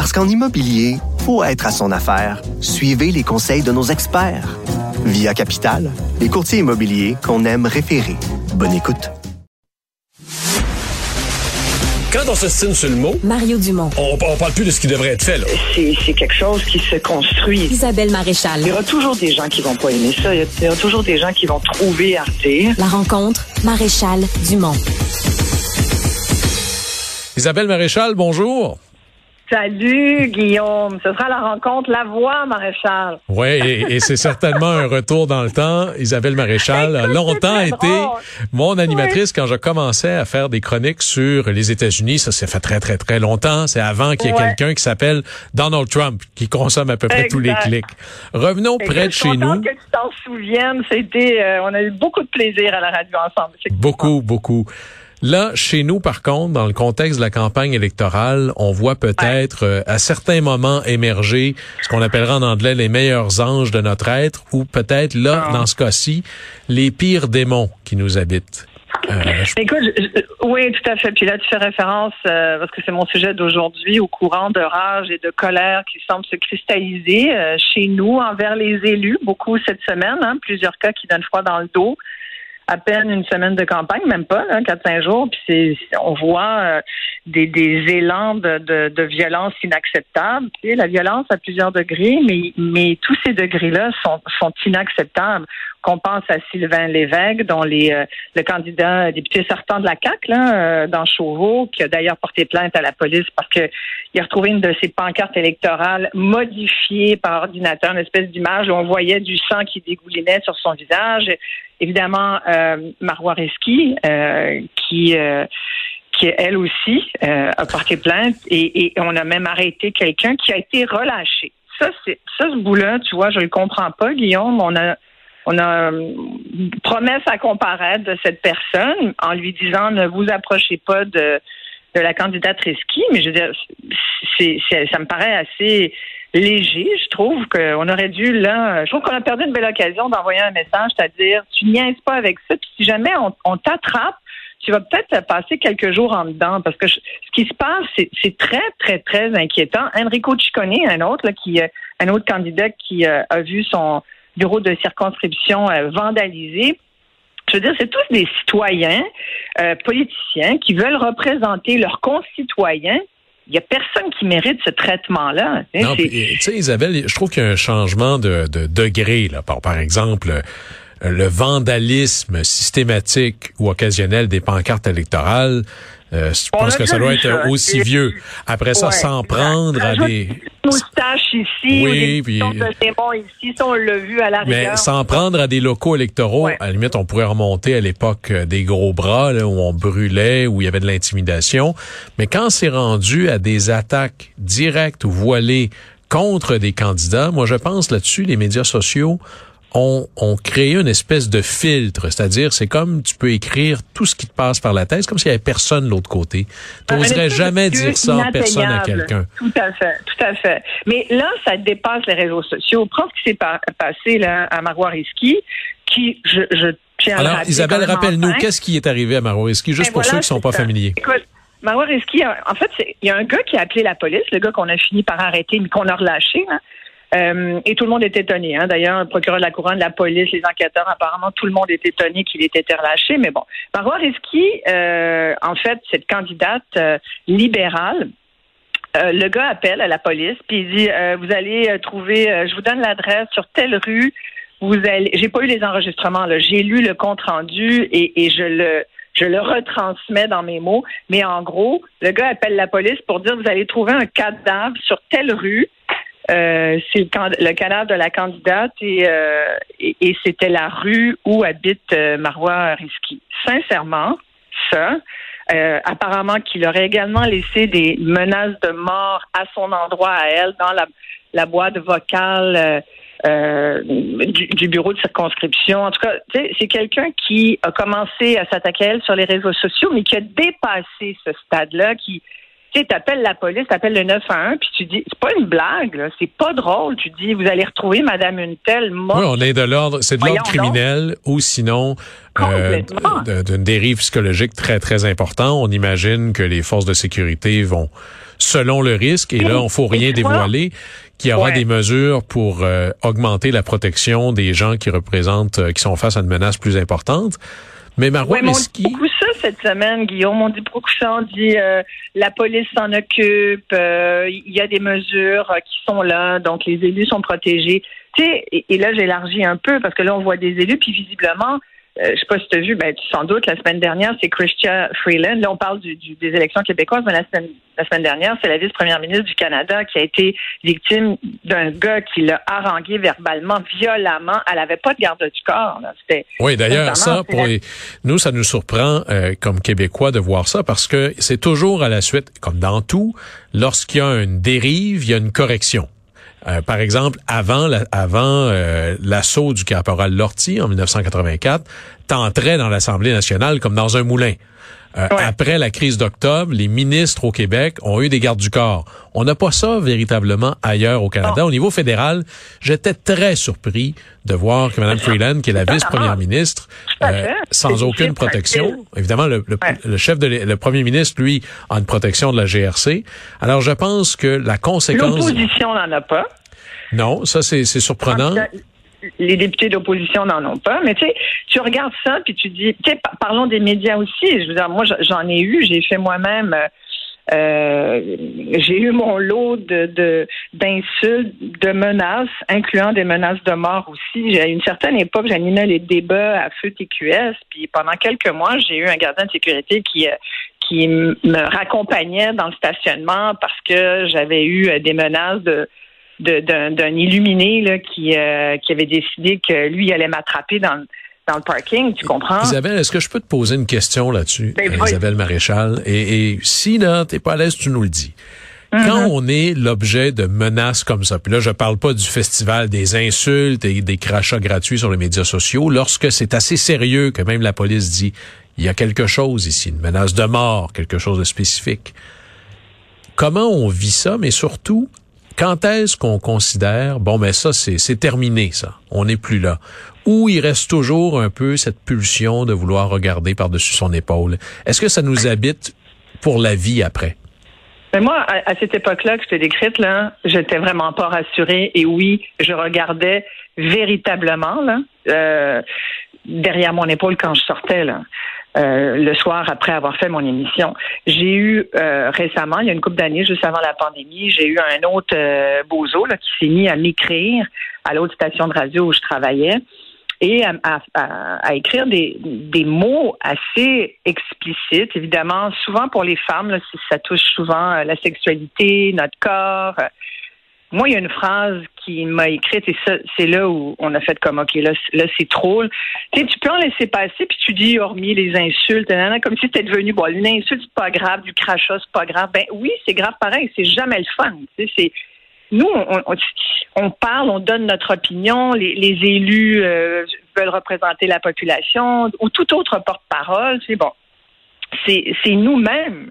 Parce qu'en immobilier, faut être à son affaire. Suivez les conseils de nos experts. Via Capital, les courtiers immobiliers qu'on aime référer. Bonne écoute. Quand on s'estime sur le mot, Mario Dumont. on, on parle plus de ce qui devrait être fait. Là. c'est c'est quelque chose qui se construit. Isabelle Maréchal. Il y aura toujours des gens qui vont pas aimer ça. Il y aura toujours des gens qui vont trouver à redire. La rencontre, Maréchal Dumont. Isabelle Maréchal, bonjour. Salut Guillaume, ce sera la rencontre La Voix Maréchal. Oui, et, et c'est certainement un retour dans le temps. Isabelle Maréchal a longtemps été drôle. mon animatrice quand je commençais à faire des chroniques sur les États-Unis. Ça s'est fait très, très, très longtemps. C'est avant qu'il y ait Ouais. quelqu'un qui s'appelle Donald Trump, qui consomme à peu près tous les clics. Revenons Et près de chez nous. que tu t'en souviennes, c'était, euh, on a eu beaucoup de plaisir à la radio ensemble. Beaucoup, beaucoup. Là, chez nous, par contre, dans le contexte de la campagne électorale, on voit peut-être euh, à certains moments émerger ce qu'on appellera en anglais les meilleurs anges de notre être, ou peut-être là, Ah. dans ce cas-ci, les pires démons qui nous habitent. Euh, je- Écoute, je- je- oui, tout à fait. Puis là, tu fais référence, euh, parce que c'est mon sujet d'aujourd'hui, au courant de rage et de colère qui semble se cristalliser euh, chez nous envers les élus, beaucoup cette semaine, hein, plusieurs cas qui donnent froid dans le dos. À peine une semaine de campagne, même pas, là, 4-5 jours, puis on voit euh, des, des élans de, violence sais, la violence à plusieurs degrés, mais, tous ces degrés-là sont, inacceptables. Qu'on pense à Sylvain Lévesque, dont euh, le candidat député sortant de la CAC, là, euh, dans Chauveau, qui a d'ailleurs porté plainte à la police parce que il a retrouvé une de ses pancartes électorales modifiée par ordinateur, une espèce d'image où on voyait du sang qui dégoulinait sur son visage. Évidemment, euh, Marois Risky, euh, qui euh, qui elle aussi euh, a porté plainte et, on a même arrêté quelqu'un qui a été relâché. Ça, c'est ça ce bout-là, tu vois, je le comprends pas, Guillaume. On a on a une promesse à comparaître de cette personne en lui disant ne vous approchez pas de, la candidate Risky, mais je veux dire, c'est- ça me paraît assez léger. Je trouve qu'on aurait dû là, je trouve qu'on a perdu une belle occasion d'envoyer un message, c'est-à-dire tu niaises pas avec ça, puis si jamais on, t'attrape, tu vas peut-être passer quelques jours en dedans parce que ce qui se passe, c'est, c'est très, très, très inquiétant. Enrico Ciccone, un autre, là, qui, euh, un autre candidat qui euh, a vu son bureau de circonscription euh, vandalisé. Je veux dire, c'est tous des citoyens euh, politiciens qui veulent représenter leurs concitoyens. Il n'y a personne qui mérite ce traitement-là. Tu sais, puis, tu sais, Isabelle, je trouve qu'il y a un changement de, de degré. Là, par, par exemple, le vandalisme systématique ou occasionnel des pancartes électorales, euh, je pense que ça doit être ça. aussi vieux. Après ça, s'en prendre à des... moustache ici, Oui, ou des puis- de ici, ça, on l'a vu à la Mais s'en prendre à des locaux électoraux, Ouais. à la limite, on pourrait remonter à l'époque euh, des gros bras, là, où on brûlait, où il y avait de l'intimidation. Mais quand c'est rendu à des attaques directes ou voilées contre des candidats, moi, je pense là-dessus, les médias sociaux ont, ont créé une espèce de filtre. C'est-à-dire, c'est comme tu peux écrire tout ce qui te passe par la tête. Comme s'il y avait personne de l'autre côté. Tu n'oserais jamais dire ça en personne à quelqu'un. Tout à fait, tout à fait. Mais là, ça dépasse les réseaux sociaux. Prends ce qui s'est pa- passé là, à Marois Risky, qui, je, je tiens à Alors, rappeler Isabelle, rappelle-nous, qu'est-ce qui est arrivé à Marowiski, juste Ben pour voilà, ceux qui sont c'est pas ça. familiers. Écoute, en fait, c'est- il y a un gars qui a appelé la police, le gars qu'on a fini par arrêter, mais qu'on a relâché. hein. Euh, et tout le monde est étonné. Hein. D'ailleurs, le procureur de la couronne, la police, les enquêteurs, apparemment, tout le monde est étonné qu'il ait été relâché. Mais bon, Marois Risky, euh, en fait, cette candidate euh, libérale, euh, le gars appelle à la police puis il dit euh, vous allez euh, trouver euh, je vous donne l'adresse sur telle rue vous allez j'ai pas eu les enregistrements là j'ai lu le compte rendu et, et je le je le retransmets dans mes mots mais en gros le gars appelle la police pour dire vous allez trouver un cadavre sur telle rue euh, c'est le, le cadavre de la candidate et, euh, et, c'était la rue où habite euh, Marois Risky. Sincèrement, ça, apparemment qu'il aurait également laissé des menaces de mort à son endroit à elle dans la, boîte vocale du, du, bureau de circonscription. En tout cas, c'est quelqu'un qui a commencé à s'attaquer à elle sur les réseaux sociaux, mais qui a dépassé ce stade-là, qui tu appelles la police, t'appelles le 911, puis tu dis, c'est pas une blague, c'est pas drôle. Tu dis, vous allez retrouver Madame une telle morte. Oui, on est de l'ordre, c'est de l'ordre criminel ou sinon euh, d'une dérive psychologique très très important. On imagine que les forces de sécurité vont, selon le risque, et là, on faut rien dévoiler, qu'il y aura des mesures pour euh, augmenter la protection des gens qui représentent, euh, qui sont face à une menace plus importante. Mais Marois ouais, beaucoup ça cette semaine, Guillaume. On dit beaucoup ça. On dit euh, la police s'en occupe. Euh, il y a des mesures euh, qui sont là, donc les élus sont protégés. Tu sais, et, et là j'élargis un peu parce que là on voit des élus, puis visiblement euh, je sais pas si tu as vu, ben, sans doute, la semaine dernière, c'est Christian Freeland. Là, on parle du, des élections québécoises, mais la semaine, la semaine dernière, c'est la vice-première ministre du Canada qui a été victime d'un gars qui l'a harangué verbalement, violemment. Elle avait pas de garde du corps. C'était oui, d'ailleurs, ça, pour nous, ça nous surprend euh, comme Québécois de voir ça parce que c'est toujours à la suite, comme dans tout, lorsqu'il y a une dérive, il y a une correction. Euh, par exemple, avant avant euh, l'assaut du caporal Lortie en 1984, t'entrais dans l'Assemblée nationale comme dans un moulin. Euh, après la crise d'octobre, les ministres au Québec ont eu des gardes du corps. On n'a pas ça véritablement ailleurs au Canada. Au niveau fédéral, j'étais très surpris de voir que Mme Freeland, qui est la vice-première ministre, sans aucune protection, évidemment, le, chef de le premier ministre, lui, a une protection de la GRC. Alors, je pense que la conséquence... L'opposition n'en a pas. Non, ça, c'est surprenant les députés d'opposition n'en ont pas. Mais tu sais, tu regardes ça, puis tu dis, tu sais, parlons des médias aussi. Je veux dire, moi, j'en ai eu, j'ai fait moi-même. Euh, j'ai eu mon lot de d'insultes, de, menaces, incluant des menaces de mort aussi. À une certaine époque, j'animais les débats à feu TQS, puis pendant quelques mois, j'ai eu un gardien de sécurité qui euh, qui me raccompagnait dans le stationnement parce que j'avais eu des menaces de d'un illuminé là, qui, euh, qui avait décidé que lui allait m'attraper dans, dans le parking, tu comprends? Isabelle, est-ce que je peux te poser une question là-dessus, ben, Isabelle Maréchal? Et, et si là, t'es pas à l'aise, tu nous le dis. Mm-hmm. Quand on est l'objet de menaces comme ça, puis là je parle pas du festival des insultes et des crachats gratuits sur les médias sociaux, lorsque c'est assez sérieux que même la police dit il y a quelque chose ici, une menace de mort, quelque chose de spécifique. Comment on vit ça, mais surtout quand est-ce qu'on considère, bon, ben ça, c'est terminé, ça. On n'est plus là. Ou il reste toujours un peu cette pulsion de vouloir regarder par-dessus son épaule. Est-ce que ça nous habite pour la vie après? Mais ben, moi, à, cette époque-là que je t'ai décrite, là, j'étais vraiment pas rassurée. Et oui, je regardais véritablement là, euh, derrière mon épaule quand je sortais. Là. Euh, le soir après avoir fait mon émission. J'ai eu euh, récemment, il y a une couple d'années, juste avant la pandémie, j'ai eu un autre euh, bozo là, qui s'est mis à m'écrire à l'autre station de radio où je travaillais et à, à, écrire des, des, mots assez explicites. Évidemment, souvent pour les femmes, là, ça touche souvent la sexualité, notre corps. Moi, il y a une phrase qui m'a écrite et ça, c'est là où on a fait comme OK, là, là c'est trop. Tu sais, tu peux en laisser passer puis tu dis hormis les insultes, comme si c'était devenu bon, une insulte c'est pas grave, du crachat c'est pas grave. Ben oui, c'est grave pareil, c'est jamais le fun. C'est nous, on, on, parle, on donne notre opinion. Les, les élus euh, veulent représenter la population ou tout autre porte-parole. C'est bon. C'est nous-mêmes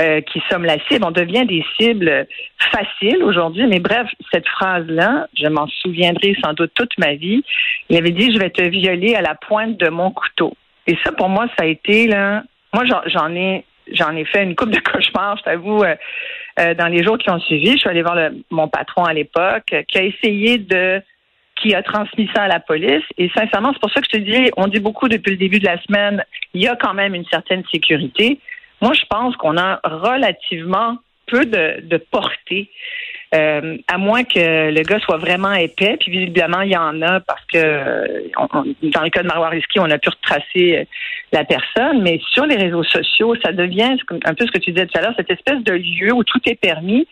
euh, qui sommes la cible. On devient des cibles faciles aujourd'hui. Mais bref, cette phrase-là, je m'en souviendrai sans doute toute ma vie. Il avait dit, je vais te violer à la pointe de mon couteau. Et ça, pour moi, ça a été là. Moi, j'en ai, j'en ai fait une coupe de cauchemars, je t'avoue. Euh, euh, dans les jours qui ont suivi, je suis allée voir mon patron à l'époque, qui a essayé de qui a transmis ça à la police. Et sincèrement, c'est pour ça que je te dis, on dit beaucoup depuis le début de la semaine, il y a quand même une certaine sécurité. Moi, je pense qu'on a relativement peu de, portée. Euh, à moins que le gars soit vraiment épais, puis visiblement il y en a parce que dans le cas de Marois Risky, on a pu retracer euh, la personne, mais sur les réseaux sociaux, ça devient un peu ce que tu disais tout à l'heure, cette espèce de lieu où tout est permis,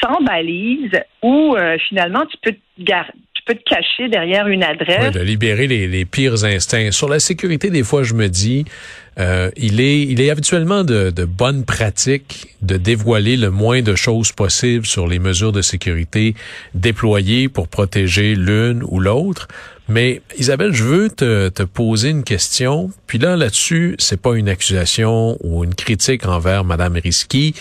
sans balise, où euh, finalement tu peux, de libérer les, les, pires instincts. Sur la sécurité, des fois, je me dis, euh, il est, il est habituellement de, de bonne pratique de dévoiler le moins de choses possibles sur les mesures de sécurité déployées pour protéger l'une ou l'autre. Mais Isabelle, je veux te, te poser une question. Puis là, là-dessus, c'est pas une accusation ou une critique envers Madame Risky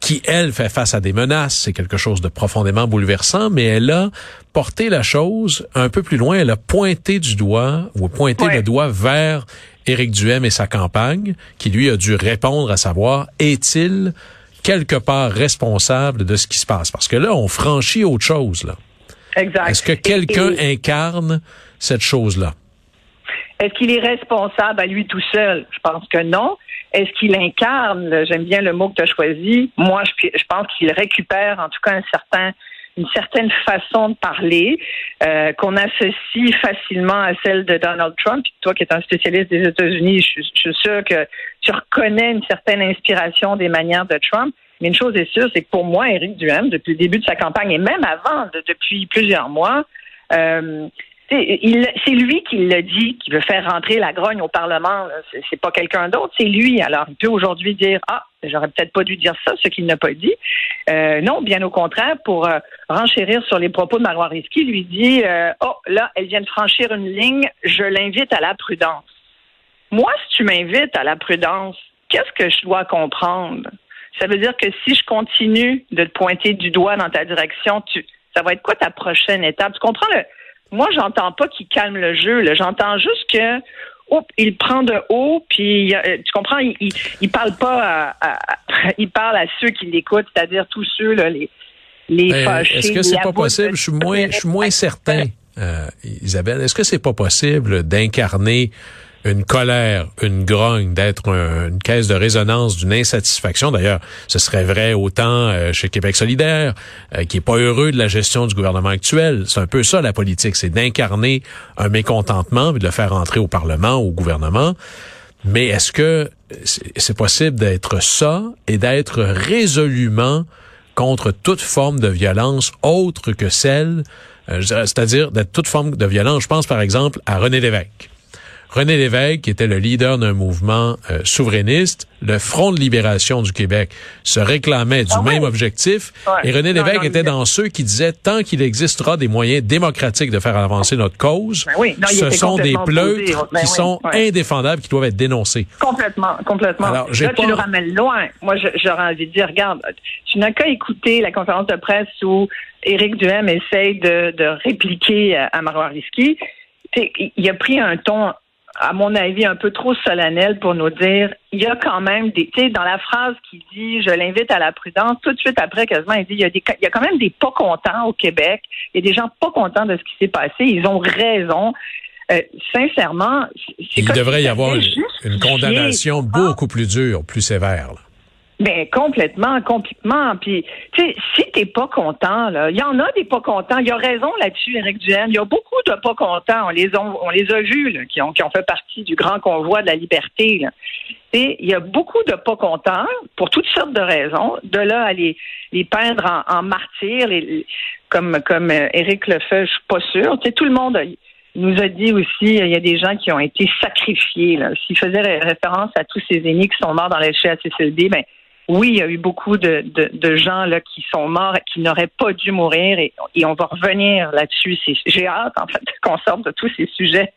qui, elle, fait face à des menaces. C'est quelque chose de profondément bouleversant, mais elle a porté la chose un peu plus loin. Elle a pointé du doigt ou pointé le doigt vers Éric Duhem et sa campagne, qui lui a dû répondre à savoir, est-il quelque part responsable de ce qui se passe? Parce que là, on franchit autre chose, là. Exact. Est-ce que quelqu'un incarne cette chose-là? Est-ce qu'il est responsable à lui tout seul? Je pense que non. Est-ce qu'il incarne, j'aime bien le mot que tu as choisi, moi je, je pense qu'il récupère en tout cas un certain une certaine façon de parler euh, qu'on associe facilement à celle de Donald Trump. toi qui es un spécialiste des États-Unis, je, je, suis sûr que tu reconnais une certaine inspiration des manières de Trump. Mais une chose est sûre, c'est que pour moi, Éric Duhem, depuis le début de sa campagne et même avant, depuis plusieurs mois, euh, c'est lui qui l'a dit, qui veut faire rentrer la grogne au Parlement. C'est pas quelqu'un d'autre, c'est lui. Alors, il peut aujourd'hui dire Ah, j'aurais peut-être pas dû dire ça, ce qu'il n'a pas dit. Euh, non, bien au contraire, pour euh, renchérir sur les propos de Marois Risky, lui dit euh, Oh, là, elle vient de franchir une ligne, je l'invite à la prudence. Moi, si tu m'invites à la prudence, qu'est-ce que je dois comprendre? Ça veut dire que si je continue de te pointer du doigt dans ta direction, tu, ça va être quoi ta prochaine étape? Tu comprends le, moi, j'entends pas qu'il calme le jeu. J'entends juste que oh, il prend de haut, puis tu comprends, il, il, parle pas à, il parle à ceux qui l'écoutent, c'est-à-dire tous ceux là, les les fâchés. Est-ce que c'est pas possible? Je suis moins, je suis moins certain, euh, Isabelle. Est-ce que c'est pas possible d'incarner une colère, une grogne, d'être une caisse de résonance d'une insatisfaction. D'ailleurs, ce serait vrai autant euh, chez Québec solidaire, euh, qui est pas heureux de la gestion du gouvernement actuel. C'est un peu ça la politique, c'est d'incarner un mécontentement et de le faire entrer au Parlement, au gouvernement. Mais est-ce que c'est possible d'être ça et d'être résolument contre toute forme de violence autre que celle, euh, c'est-à-dire d'être toute forme de violence? Je pense par exemple à René Lévesque René Lévesque, qui était le leader d'un mouvement euh, souverainiste, le Front de libération du Québec, se réclamait du ah même objectif. Et René Lévesque était dans ceux qui disaient, tant qu'il existera des moyens démocratiques de faire avancer notre cause, ben ce sont des pleutres ben qui sont indéfendables, qui doivent être dénoncés. Complètement, complètement. Alors, Là, tu le ramènes loin. Moi, j'aurais envie de dire, regarde, tu n'as qu'à écouter la conférence de presse où Éric Duhem essaye de, de répliquer à Marois Risky. Il a pris un ton à mon avis, un peu trop solennel pour nous dire, il y a quand même des, tu sais, dans la phrase qui dit, je l'invite à la prudence, tout de suite après, quasiment, il dit, il y a des, il y a quand même des pas contents au Québec. Il y a des gens pas contents de ce qui s'est passé. Ils ont raison. Euh, sincèrement, il devrait y avoir une, condamnation beaucoup plus dure, plus sévère. Ben complètement, complètement. Puis, tu sais, si t'es pas content, là, il y en a des pas contents. Il y a raison là-dessus, Éric Duhem. Il y a beaucoup de pas contents. On les a, on les a vus, là, qui ont, qui ont fait partie du grand convoi de la liberté. Là. Et il y a beaucoup de pas contents pour toutes sortes de raisons. De là à les, les peindre en, en martyrs, les, comme comme euh, Éric le fait, je suis pas sûr. Tu sais, tout le monde. nous a dit aussi, il y a des gens qui ont été sacrifiés. S'il faisait référence à tous ces aînés qui sont morts dans les CHSLD, ben oui, il y a eu beaucoup de, de, gens là qui sont morts et qui n'auraient pas dû mourir et, on va revenir là-dessus. J'ai hâte en fait qu'on sorte de tous ces sujets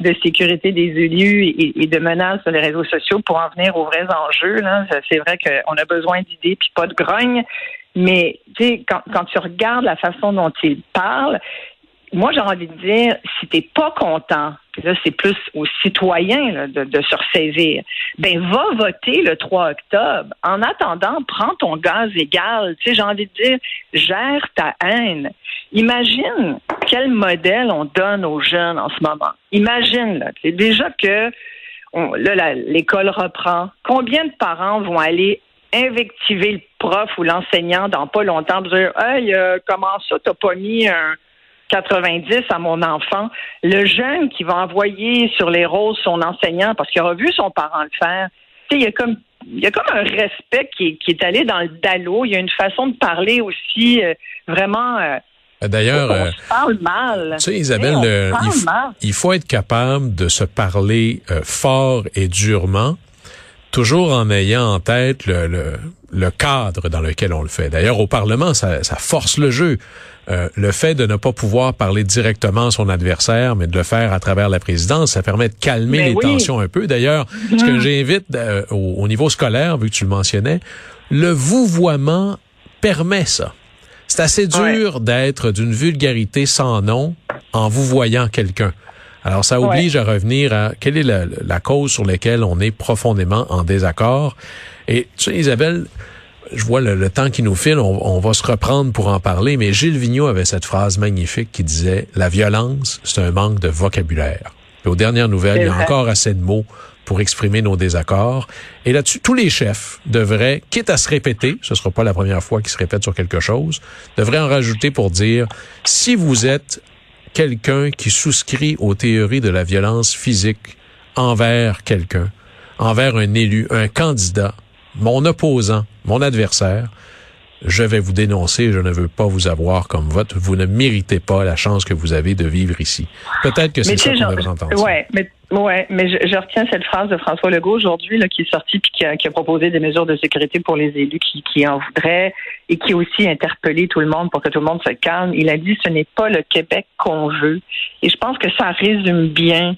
de sécurité des élus et, de menaces sur les réseaux sociaux pour en venir aux vrais enjeux. C'est vrai qu'on a besoin d'idées puis pas de grogne. Mais quand, quand tu regardes la façon dont il parle, moi, j'ai envie de dire, si t'es pas content, là, c'est plus aux citoyens de, se ressaisir, ben va voter le 3 octobre. En attendant, prends ton gaz égal. Tu sais, j'ai envie de dire, gère ta haine. Imagine quel modèle on donne aux jeunes en ce moment. Imagine, là, déjà que là, l'école reprend. Combien de parents vont aller invectiver le prof ou l'enseignant dans pas longtemps, dire Hey, euh, comment ça, t'as pas mis un 90 à mon enfant, le jeune qui va envoyer sur les roses son enseignant parce qu'il aura vu son parent le faire, il y a comme il y a comme un respect qui est, allé dans le dallo. Il y a une façon de parler aussi euh, vraiment euh, D'ailleurs, on se parle mal. Tu sais, Isabelle, euh, il, faut être capable de se parler euh, fort et durement, toujours en ayant en tête le, le, le cadre dans lequel on le fait. D'ailleurs, au Parlement, ça, ça force le jeu. Euh, le fait de ne pas pouvoir parler directement à son adversaire, mais de le faire à travers la présidence, ça permet de calmer Mais les oui. tensions un peu. D'ailleurs, ce que j'invite euh, au, au niveau scolaire, vu que tu le mentionnais, le vouvoiement permet ça. C'est assez dur d'être d'une vulgarité sans nom en vous voyant quelqu'un. Alors, ça oblige à revenir à quelle est la, la cause sur laquelle on est profondément en désaccord. Et tu sais, Isabelle, je vois le, le temps qui nous file, on, on va se reprendre pour en parler, mais Gilles Vigneault avait cette phrase magnifique qui disait « La violence, c'est un manque de vocabulaire ». Et aux dernières nouvelles, il y a encore assez de mots pour exprimer nos désaccords. Et là-dessus, tous les chefs devraient, quitte à se répéter, ce sera pas la première fois qu'ils se répètent sur quelque chose, devraient en rajouter pour dire, si vous êtes quelqu'un qui souscrit aux théories de la violence physique envers quelqu'un, envers un élu, un candidat, mon opposant, mon adversaire, je vais vous dénoncer, je ne veux pas vous avoir comme vote, vous ne méritez pas la chance que vous avez de vivre ici. Peut-être que c'est ça qu'on devrait entendre. ouais, mais ouais, mais je, je retiens cette phrase de François Legault aujourd'hui là, qui est sorti puis qui a, qui a proposé des mesures de sécurité pour les élus qui, qui en voudraient et qui a aussi interpellé tout le monde pour que tout le monde se calme. Il a dit ce n'est pas le Québec qu'on veut. Et je pense que ça résume bien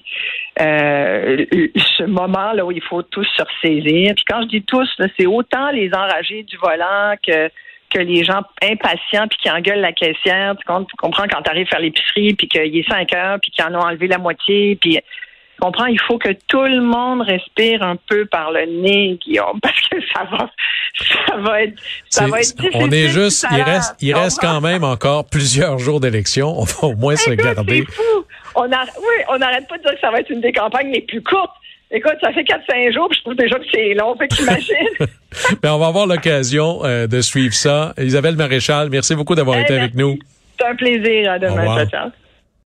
euh, ce moment là où il faut tous se ressaisir. Puis quand je dis tous, c'est autant les enragés du volant que que les gens impatients puis qui engueulent la caissière. Tu, com- tu comprends quand tu arrives faire l'épicerie puis qu'il est 5 heures puis qu'ils en ont enlevé la moitié puis comprends, il faut que tout le monde respire un peu par le nez, Guillaume, parce que ça va, ça va être, ça va être on est difficile juste, il reste, il reste quand même encore plusieurs jours d'élection. On va au moins se Écoute, garder. C'est fou. On a, oui, on n'arrête pas de dire que ça va être une des campagnes les plus courtes. Écoute, ça fait 4-5 jours, puis je trouve déjà que c'est long, fait que t'imagines. Mais on va avoir l'occasion euh, de suivre ça. Isabelle Maréchal, merci beaucoup d'avoir Hey, été avec merci. nous. C'est un plaisir. À Au demain. Ciao, ciao.